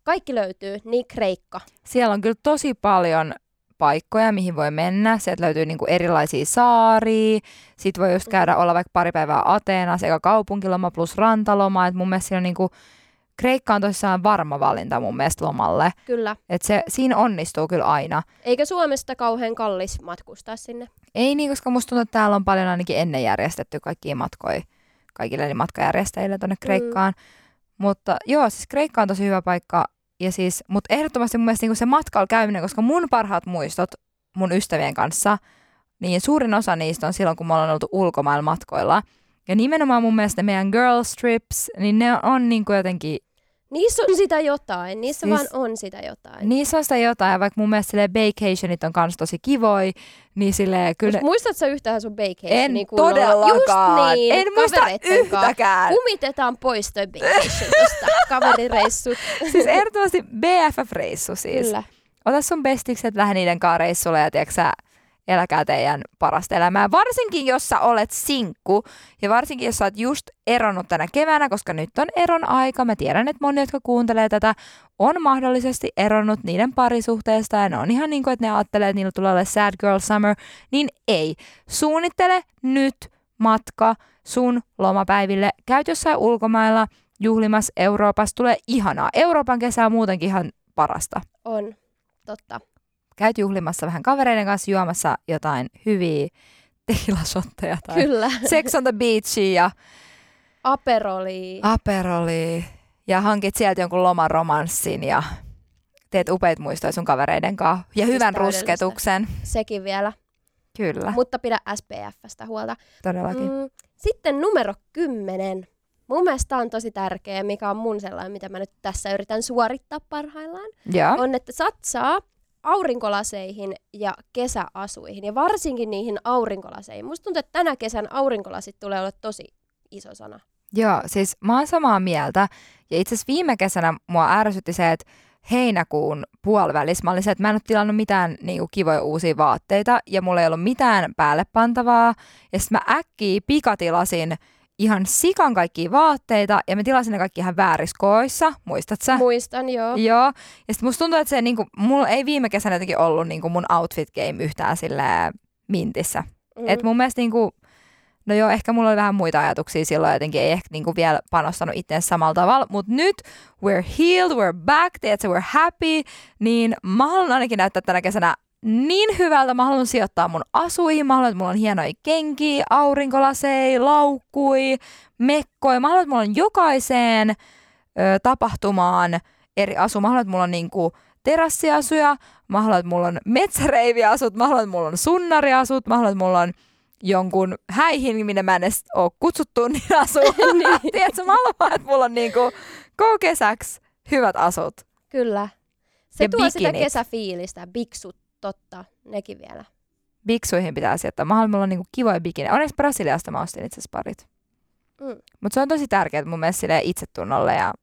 Kaikki löytyy, niin Kreikka. Siellä on kyllä tosi paljon paikkoja, mihin voi mennä. Sieltä löytyy niinku erilaisia saaria. Sitten voi just käydä olla vaikka pari päivää Ateenassa, eikä kaupunkiloma plus rantaloma. Et mun mielestä siinä on niinku, Kreikka on tosissaan varma valinta mun mielestä lomalle. Kyllä. Et se, siinä onnistuu kyllä aina. Eikä Suomesta kauhean kallis matkustaa sinne. Ei niin, koska musta tuntuu, että täällä on paljon ainakin ennen järjestetty kaikkia matkoja kaikille eli matkajärjestäjille tonne Kreikkaan. Mm. Mutta joo, siis Kreikka on tosi hyvä paikka. Ja siis, mutta ehdottomasti mun mielestä niin se matkalla käyminen, koska mun parhaat muistot mun ystävien kanssa, niin suurin osa niistä on silloin, kun me ollaan oltu ulkomailla matkoilla. Ja nimenomaan mun mielestä meidän girls trips, niin ne on niin kuin jotenkin Niissä on sitä jotain, niissä siis, vaan on sitä jotain. Niissä on sitä jotain, ja vaikka mun mielestä silleen vacationit on kans tosi kivoi, niin silleen kyllä... muistatko sä yhtään sun vacation? En niin todellakaan. Just niin, en muista yhtäkään. Kumitetaan pois toi vacation tosta, kaverireissut. siis ehdottomasti BFF-reissu siis. Kyllä. Ota sun bestikset, lähde niiden kanssa reissulle ja tiedätkö eläkää teidän parasta elämää. Varsinkin, jos sä olet sinkku ja varsinkin, jos sä oot just eronnut tänä keväänä, koska nyt on eron aika. Mä tiedän, että moni, jotka kuuntelee tätä, on mahdollisesti eronnut niiden parisuhteesta ja ne on ihan niin kuin, että ne ajattelee, että niillä tulee olla sad girl summer. Niin ei. Suunnittele nyt matka sun lomapäiville. Käyt jossain ulkomailla juhlimassa Euroopassa. Tulee ihanaa. Euroopan kesä on muutenkin ihan parasta. On, totta käyt juhlimassa vähän kavereiden kanssa juomassa jotain hyviä tekilasotteja tai Kyllä. Sex on the Beachia ja Aperoli. Aperoli. Ja hankit sieltä jonkun lomaromanssin ja teet upeat muistoja sun kavereiden kanssa. Ja siis hyvän rusketuksen. Sekin vielä. Kyllä. Mutta pidä SPFstä huolta. Todellakin. Mm, sitten numero kymmenen. Mun mielestä on tosi tärkeä, mikä on mun sellainen, mitä mä nyt tässä yritän suorittaa parhaillaan. Ja. On, että satsaa aurinkolaseihin ja kesäasuihin ja varsinkin niihin aurinkolaseihin. Musta tuntuu, että tänä kesän aurinkolasit tulee olla tosi iso sana. Joo, siis mä oon samaa mieltä. Ja itse asiassa viime kesänä mua ärsytti se, että heinäkuun puolivälissä mä olin se, että mä en ole tilannut mitään niin kuin, kivoja uusia vaatteita ja mulla ei ollut mitään päälle pantavaa. Ja sitten mä äkkiä pikatilasin ihan sikan kaikkia vaatteita ja mä tilasin ne kaikki ihan vääriskoissa, muistat sä? Muistan, joo. Joo, ja sitten musta tuntuu, että se niinku, mulla ei viime kesänä jotenkin ollut niinku mun outfit game yhtään sille mintissä. Mm. Et mun mielestä niinku, no joo, ehkä mulla oli vähän muita ajatuksia silloin jotenkin, ei ehkä niinku vielä panostanut itse samalla tavalla, mutta nyt we're healed, we're back, tiedätkö, we're happy, niin mä haluan ainakin näyttää tänä kesänä niin hyvältä. Mä haluan sijoittaa mun asuihin. Mä haluan, että mulla on hienoja kenkiä, aurinkolasei, laukkui, mekkoja. Mä haluan, että mulla on jokaiseen ö, tapahtumaan eri asu. Mä haluan, että mulla on niinku terassiasuja. Mä haluan, että mulla on metsäreiviasut. Mä haluan, että mulla on sunnariasut. Mä haluan, että mulla on jonkun häihin, minne mä en edes ole kutsuttu, niin asu. niin. Tiedätkö, mä haluan, että mulla on niinku koko kesäksi hyvät asut. Kyllä. Se ja tuo bikinit. sitä kesäfiilistä, biksut Totta, nekin vielä. Biksuihin pitää sijoittaa. Mä haluan, mulla on niinku kivoja bikini. Onneksi Brasiliasta mä ostin itse parit. Mm. Mutta se on tosi tärkeää mun mielestä itsetunnolle. Ja,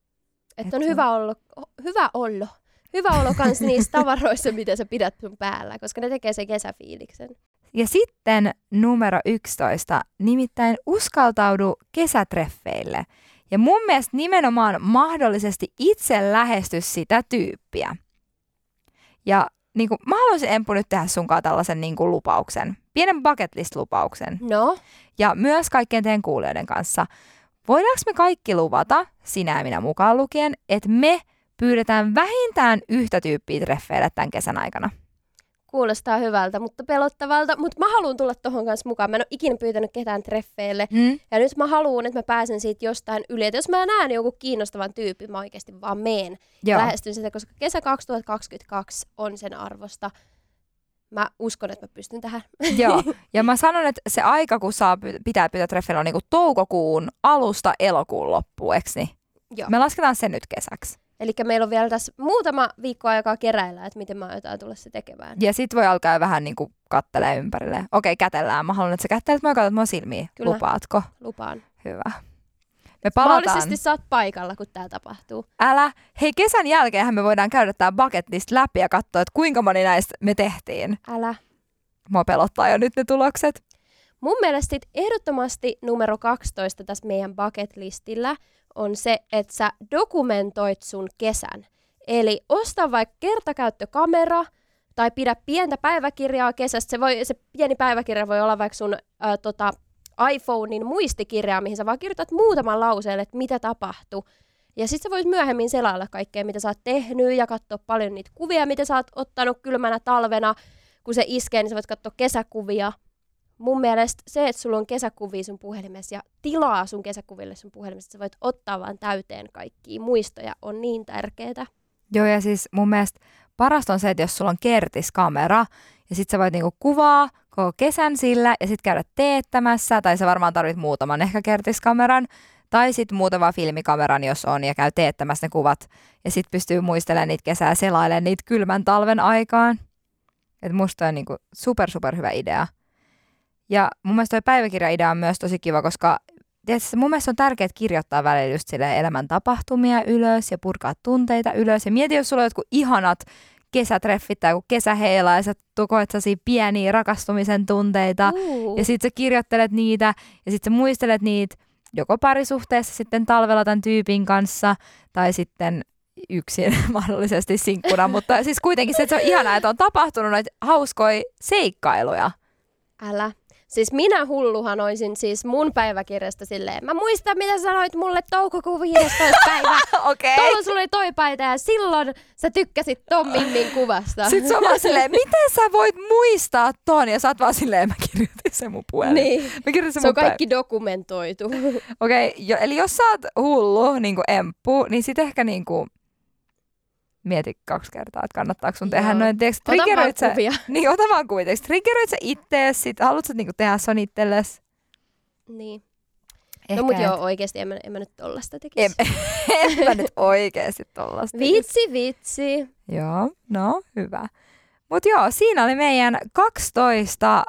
että on hyvä olla, hyvä olla, hyvä olla kans niissä tavaroissa, mitä sä pidät sun päällä, koska ne tekee sen kesäfiiliksen. Ja sitten numero 11, nimittäin uskaltaudu kesätreffeille. Ja mun mielestä nimenomaan mahdollisesti itse lähesty sitä tyyppiä. Ja niin kuin, mä haluaisin Empu nyt tehdä sunkaan tällaisen niin kuin, lupauksen. Pienen bucket list lupauksen. No? Ja myös kaikkien teidän kuulijoiden kanssa. Voidaanko me kaikki luvata, sinä ja minä mukaan lukien, että me pyydetään vähintään yhtä tyyppiä treffeille tämän kesän aikana? Kuulostaa hyvältä, mutta pelottavalta. Mutta mä haluan tulla tohon kanssa mukaan. Mä en ole ikinä pyytänyt ketään treffeille. Mm. Ja nyt mä haluan, että mä pääsen siitä jostain yli. Että jos mä näen joku kiinnostavan tyypin, mä oikeasti vaan meen. Joo. Lähestyn sitä, koska kesä 2022 on sen arvosta. Mä uskon, että mä pystyn tähän. Joo, ja mä sanon, että se aika, kun saa pitää pyytää treffeille, on niinku toukokuun alusta elokuun loppuun, niin? Joo. Me lasketaan sen nyt kesäksi. Eli meillä on vielä tässä muutama viikko aikaa keräillä, että miten mä aiotaan tulla se tekemään. Ja sit voi alkaa vähän niin kuin kattelee ympärille. Okei, kätellään. Mä haluan, että sä kättelet, mä katsot mun silmiä. Kyllä. Lupaatko? Lupaan. Hyvä. Me palataan. Mahdollisesti sä oot paikalla, kun tää tapahtuu. Älä. Hei, kesän jälkeen me voidaan käydä tää bucket list läpi ja katsoa, että kuinka moni näistä me tehtiin. Älä. Mua pelottaa jo nyt ne tulokset. Mun mielestä ehdottomasti numero 12 tässä meidän bucket listillä on se, että sä dokumentoit sun kesän. Eli osta vaikka kertakäyttökamera tai pidä pientä päiväkirjaa kesästä. Se, voi, se pieni päiväkirja voi olla vaikka sun ää, tota, iPhonein muistikirjaa, mihin sä vaan kirjoitat muutaman lauseen, että mitä tapahtui. Ja sitten sä voit myöhemmin selailla kaikkea, mitä sä oot tehnyt ja katsoa paljon niitä kuvia, mitä sä oot ottanut kylmänä talvena. Kun se iskee, niin sä voit katsoa kesäkuvia. Mun mielestä se, että sulla on kesäkuvia sun puhelimessa ja tilaa sun kesäkuville sun puhelimessa, että sä voit ottaa vaan täyteen kaikkia muistoja, on niin tärkeää. Joo, ja siis mun mielestä parasta on se, että jos sulla on kertiskamera, ja sit sä voit niinku kuvaa koko kesän sillä, ja sit käydä teettämässä, tai sä varmaan tarvit muutaman ehkä kertiskameran, tai sitten muutama filmikameran, jos on, ja käy teettämässä ne kuvat. Ja sitten pystyy muistelemaan niitä kesää selailemaan niitä kylmän talven aikaan. Että musta on niinku super, super hyvä idea. Ja mun mielestä toi päiväkirja-idea on myös tosi kiva, koska tiedätkö, mun mielestä on tärkeää kirjoittaa välillä just elämän tapahtumia ylös ja purkaa tunteita ylös. Ja mieti, jos sulla on jotkut ihanat kesätreffit tai joku kesäheila ja sä tukoet pieniä rakastumisen tunteita. Uh. Ja sit sä kirjoittelet niitä ja sit sä muistelet niitä joko parisuhteessa sitten talvella tämän tyypin kanssa tai sitten yksin mahdollisesti sinkkuna, mutta siis kuitenkin se, että se on ihanaa, että on tapahtunut noita hauskoja seikkailuja. Älä. Siis minä hulluhan olisin siis mun päiväkirjasta silleen, mä muistan mitä sanoit mulle toukokuun 15. päivä. Okei. Tuolla sulla oli toi paita ja silloin sä tykkäsit Tom Mimmin kuvasta. Sitten se on vaan silleen, miten sä voit muistaa ton? Ja sä oot vaan silleen, mä kirjoitin sen mun puhelin. Niin. Mä kirjoitin sen Se on mun päivä- kaikki dokumentoitu. Okei, jo, eli jos sä oot hullu, niin kuin emppu, niin sit ehkä niin kuin mieti kaksi kertaa, että kannattaako sun tehdä Joo. noin. Tiedätkö, Ota vaan sä, kuvia. niin ota vaan kuvia. Tiedätkö, triggeröit sä ittees, sit haluat sä niinku tehdä son itsellesi? Niin. Ehkä no mut et. joo, oikeesti en mä, en mä nyt tollasta En, tekisi. en mä nyt oikeesti tollasta. Vitsi, vitsi. Joo, no hyvä. Mutta joo, siinä oli meidän 12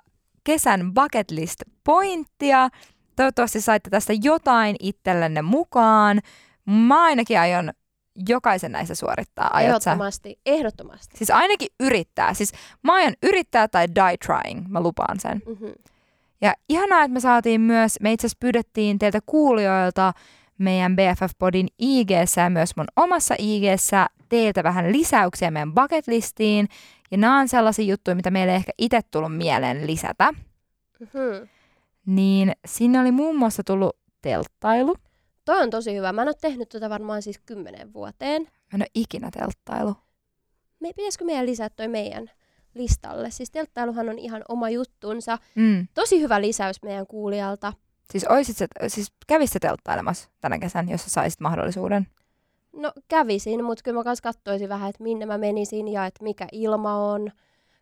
kesän bucket list pointtia. Toivottavasti saitte tästä jotain itsellenne mukaan. Mä ainakin aion jokaisen näistä suorittaa. Aiot sä? Ehdottomasti, ehdottomasti. Siis ainakin yrittää. Siis mä aion yrittää tai die trying, mä lupaan sen. Mm-hmm. Ja ihanaa, että me saatiin myös, me itse asiassa pyydettiin teiltä kuulijoilta meidän BFF-podin ig ja myös mun omassa ig teiltä vähän lisäyksiä meidän bucket listiin. Ja nämä on sellaisia juttuja, mitä meille ei ehkä itse tullut mieleen lisätä. Mm-hmm. Niin sinne oli muun muassa tullut telttailu. Toi on tosi hyvä. Mä en ole tehnyt tota varmaan siis kymmenen vuoteen. Mä en ole ikinä telttailu. Me, pitäisikö meidän lisätä toi meidän listalle? Siis telttailuhan on ihan oma juttunsa. Mm. Tosi hyvä lisäys meidän kuulijalta. Siis, oisit sä, siis kävisit telttailemassa tänä kesän, jos sä saisit mahdollisuuden? No kävisin, mutta kyllä mä kans katsoisin vähän, että minne mä menisin ja että mikä ilma on.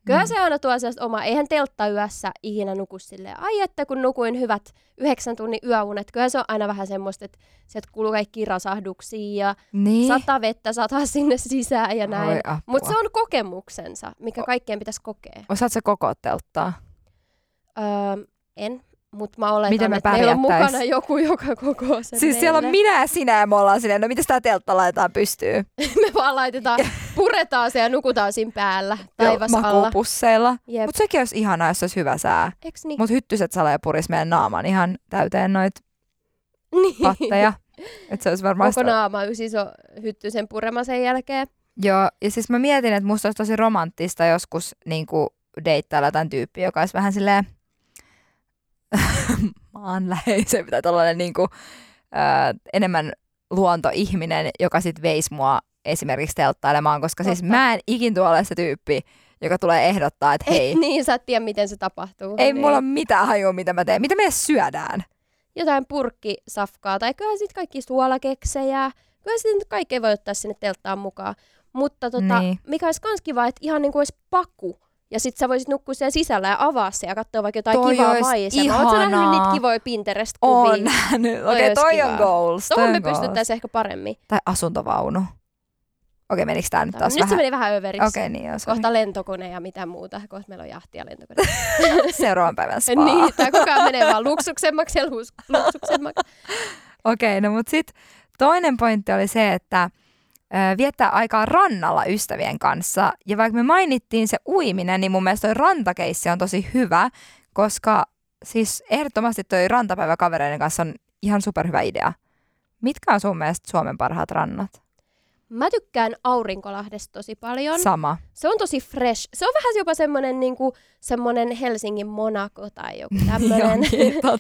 Kyllä Mm. se aina tuo sellaista oma, eihän telttayössä ikinä nuku silleen, ai että kun nukuin hyvät yhdeksän tunnin yöunet, kyllä se on aina vähän semmoista, että sieltä kuuluu kaikki rasahduksia ja Niin. sata vettä sataa sinne sisään ja näin. Mutta se on kokemuksensa, mikä kaikkeen pitäisi kokea. Osaat sä koko telttaa? Öö, en, mutta mä oletan, Miten me että meillä on mukana joku, joka kokoo sen Siis siellä on meille. minä ja sinä ja me ollaan silleen, no miten sitä teltta laitetaan pystyyn? Me vaan laitetaan, puretaan se ja nukutaan siinä päällä taivas alla. Makuupusseilla. Jep. Sekin olisi ihanaa, jos olisi hyvä sää. Eiks niin? Mutta hyttyset salee puris meidän naaman ihan täyteen noit niin. patteja. että se olisi varmaan... Koko naama ysi iso hytty sen purema sen jälkeen. Joo, ja siis mä mietin, että musta olisi tosi romanttista joskus niin deittailla jotain tyyppiä, joka olisi vähän silleen maanläheisempi tai tällainen niin kuin, äh, enemmän luontoihminen, joka sitten veisi mua esimerkiksi telttailemaan, koska siis Totta. mä en ikin tuolla ole se tyyppi, joka tulee ehdottaa, että hei, niin, sä et tiedä, miten se tapahtuu. ei niin. mulla ole mitään hajua, mitä mä teen. Mitä me syödään? Jotain purkkisafkaa, tai kyllä sit kaikki suolakeksejä. Kyllä sit nyt kaikkea voi ottaa sinne telttaan mukaan. Mutta tota, Niin. mikä olisi kans kiva, että ihan niin kuin olisi paku. Ja sit sä voisit nukkua siellä sisällä ja avaa se ja katsoa vaikka jotain Toi kivaa maisemaa. Oletko nähnyt niitä kivoja Pinterest-kuvia? On nähnyt. Toi Okei, ois toi kivaa. on goals. toi Tuohon on me goals. pystyttäisiin ehkä paremmin. Tai asuntovaunu. Okei, menikö tää nyt taas Nyt se vähän? meni vähän överiksi. Okei, niin joo, sorry. Kohta lentokone ja mitä muuta. Kohta meillä on jahti ja lentokone. Seuraavan päivän spa. niin, tai koko ajan menee vaan luksuksemmaksi ja lus- luksuksemmaksi. Okei, no mutta sitten toinen pointti oli se, että ö, viettää aikaa rannalla ystävien kanssa. Ja vaikka me mainittiin se uiminen, niin mun mielestä toi rantakeissi on tosi hyvä, koska siis ehdottomasti toi rantapäivä kavereiden kanssa on ihan superhyvä idea. Mitkä on sun mielestä Suomen parhaat rannat? Mä tykkään Aurinkolahdesta tosi paljon. Sama. Se on tosi fresh. Se on vähän jopa semmonen, niinku, semmonen Helsingin Monaco tai joku tämmönen.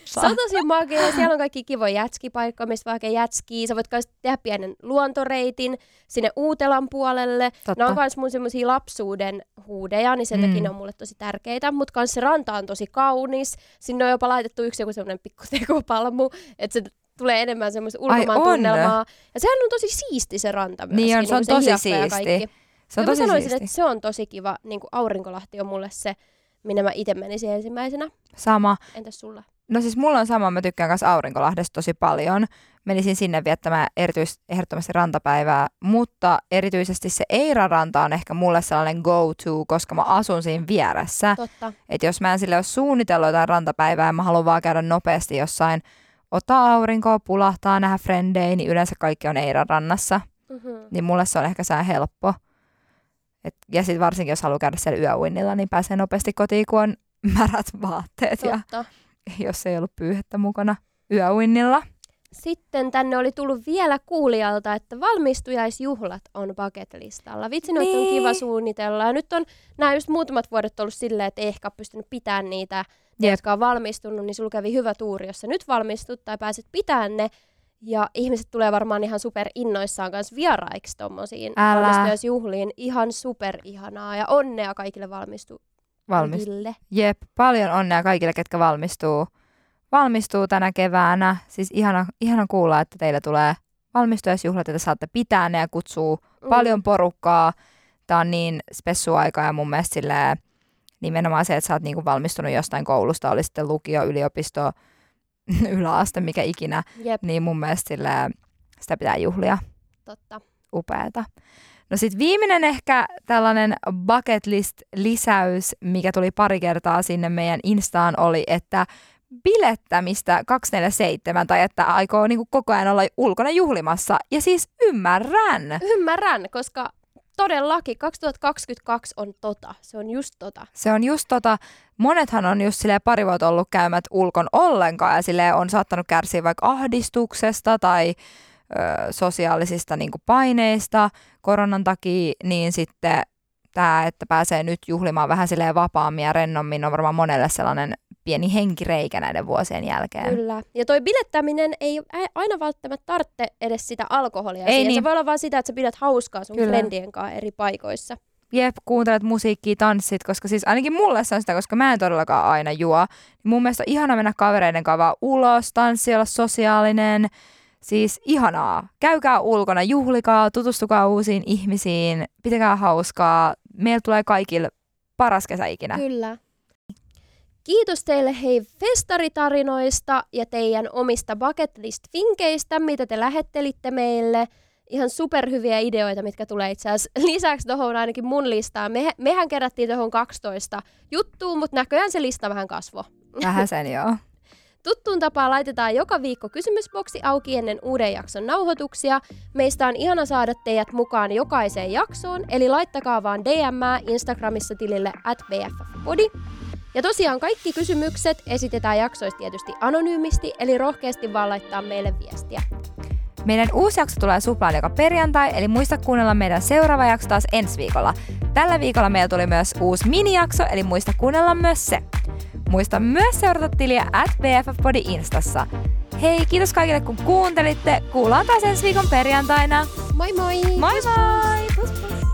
se on tosi makea. Siellä on kaikki kivoja jätskipaikkoja, mistä vaikka jätskiä. Sä voit myös tehdä pienen luontoreitin sinne Uutelan puolelle. Totta. Nämä on myös mun semmosia lapsuuden huudeja, niin sen Mm. takia ne on mulle tosi tärkeitä. Mutta kans se ranta on tosi kaunis. Sinne on jopa laitettu yksi joku semmonen pikku tekopalmu, että se tulee enemmän semmoista ulkomaan tunnelmaa. Ja sehän on tosi siisti se ranta myöskin. Niin on, se on niinku tosi siisti. Se on tosi sanoisin, siisti. että se on tosi kiva. Niin kuin Aurinkolahti on mulle se, minne mä itse menisin ensimmäisenä. Sama. Entäs sulla? No siis mulla on sama, mä tykkään myös Aurinkolahdesta tosi paljon. Menisin sinne viettämään erityis, ehdottomasti rantapäivää, mutta erityisesti se Eira-ranta on ehkä mulle sellainen go-to, koska mä asun siinä vieressä. Totta. Että jos mä en sille ole suunnitellut jotain rantapäivää ja mä haluan vaan käydä nopeasti jossain, ottaa aurinkoa, pulahtaa, nähdä frendejä, niin yleensä kaikki on Eiran rannassa. Mm-hmm. Niin mulle se on ehkä sää helppo. Et, ja sitten varsinkin, jos haluaa käydä siellä yöuinnilla, niin pääsee nopeasti kotiin, kun on märät vaatteet ja Totta. jos ei ollut pyyhettä mukana yöuinnilla. Sitten tänne oli tullut vielä kuulijalta, että valmistujaisjuhlat on bucket-listalla. Vitsi, niin. on Niin. kiva suunnitella. Ja nyt on nämä just muutamat vuodet ollut silleen, että ei ehkä ole pystynyt pitämään niitä, ne, jotka on valmistunut, niin sulla kävi hyvä tuuri, jos sä nyt valmistut tai pääset pitämään ne. Ja ihmiset tulee varmaan ihan super innoissaan kanssa vieraiksi tommosiin Älä. valmistujaisjuhliin. Ihan super ihanaa ja onnea kaikille valmistu- Valmis. Ville. Jep, paljon onnea kaikille, ketkä valmistuu, valmistuu tänä keväänä. Siis ihana, ihana kuulla, että teillä tulee valmistujaisjuhlat, että saatte pitää ne ja kutsuu Mm. paljon porukkaa. Tämä on niin spessu aika ja mun mielestä silleen, nimenomaan se, että sä oot niinku valmistunut jostain koulusta, oli sitten lukio, yliopisto, yläaste, mikä ikinä, Jep, niin mun mielestä silleen, sitä pitää juhlia totta. upeata. No sitten viimeinen ehkä tällainen bucket list lisäys, mikä tuli pari kertaa sinne meidän Instaan, oli, että bilettämistä 247 tai että aikoo niinku koko ajan olla ulkona juhlimassa. Ja siis ymmärrän. Ymmärrän, koska todellakin 2022 on tota. Se on just tota. Se on just tota, monethan on just silleen pari vuotta ollut käymät ulkon ollenkaan ja silleen on saattanut kärsiä vaikka ahdistuksesta tai ö, sosiaalisista niin paineista koronan takia, niin sitten tämä, että pääsee nyt juhlimaan vähän silleen vapaammin ja rennommin, on varmaan monelle sellainen pieni henkireikä näiden vuosien jälkeen. Kyllä. Ja toi bilettäminen ei aina välttämättä tarvitse edes sitä alkoholia. Ei siihen. niin. Se voi olla vaan sitä, että sä pidät hauskaa sun Kyllä. friendien kanssa eri paikoissa. Jep, kuuntelet musiikkia, tanssit, koska siis ainakin mulle se on sitä, koska mä en todellakaan aina juo. Niin mun mielestä on ihana mennä kavereiden kanssa vaan ulos, tanssi, olla sosiaalinen. Siis ihanaa. Käykää ulkona, juhlikaa, tutustukaa uusiin ihmisiin, pitäkää hauskaa. Meillä tulee kaikille paras kesä ikinä. Kyllä. Kiitos teille hei festaritarinoista ja teidän omista bucket list vinkeistä, mitä te lähettelitte meille. Ihan superhyviä ideoita, mitkä tulee itse asiassa lisäksi tuohon ainakin mun listaan. Me, mehän kerättiin tuohon 12 juttua, mutta näköjään se lista vähän kasvo. Vähän sen joo. Tuttuun tapaan laitetaan joka viikko kysymysboksi auki ennen uuden jakson nauhoituksia. Meistä on ihana saada teidät mukaan jokaiseen jaksoon, eli laittakaa vaan DM Instagramissa tilille at bffpodi. Ja tosiaan kaikki kysymykset esitetään jaksoista tietysti anonyymisti, eli rohkeasti vaan laittaa meille viestiä. Meidän uusi jakso tulee suplaan joka perjantai, eli muista kuunnella meidän seuraava jakso taas ensi viikolla. Tällä viikolla meillä tuli myös uusi minijakso, eli muista kuunnella myös se. Muista myös seurata tiliä at BFFpodi Instassa. Hei, kiitos kaikille kun kuuntelitte. Kuullaan taas ensi viikon perjantaina. Moi moi! Moi moi! Pus, pus.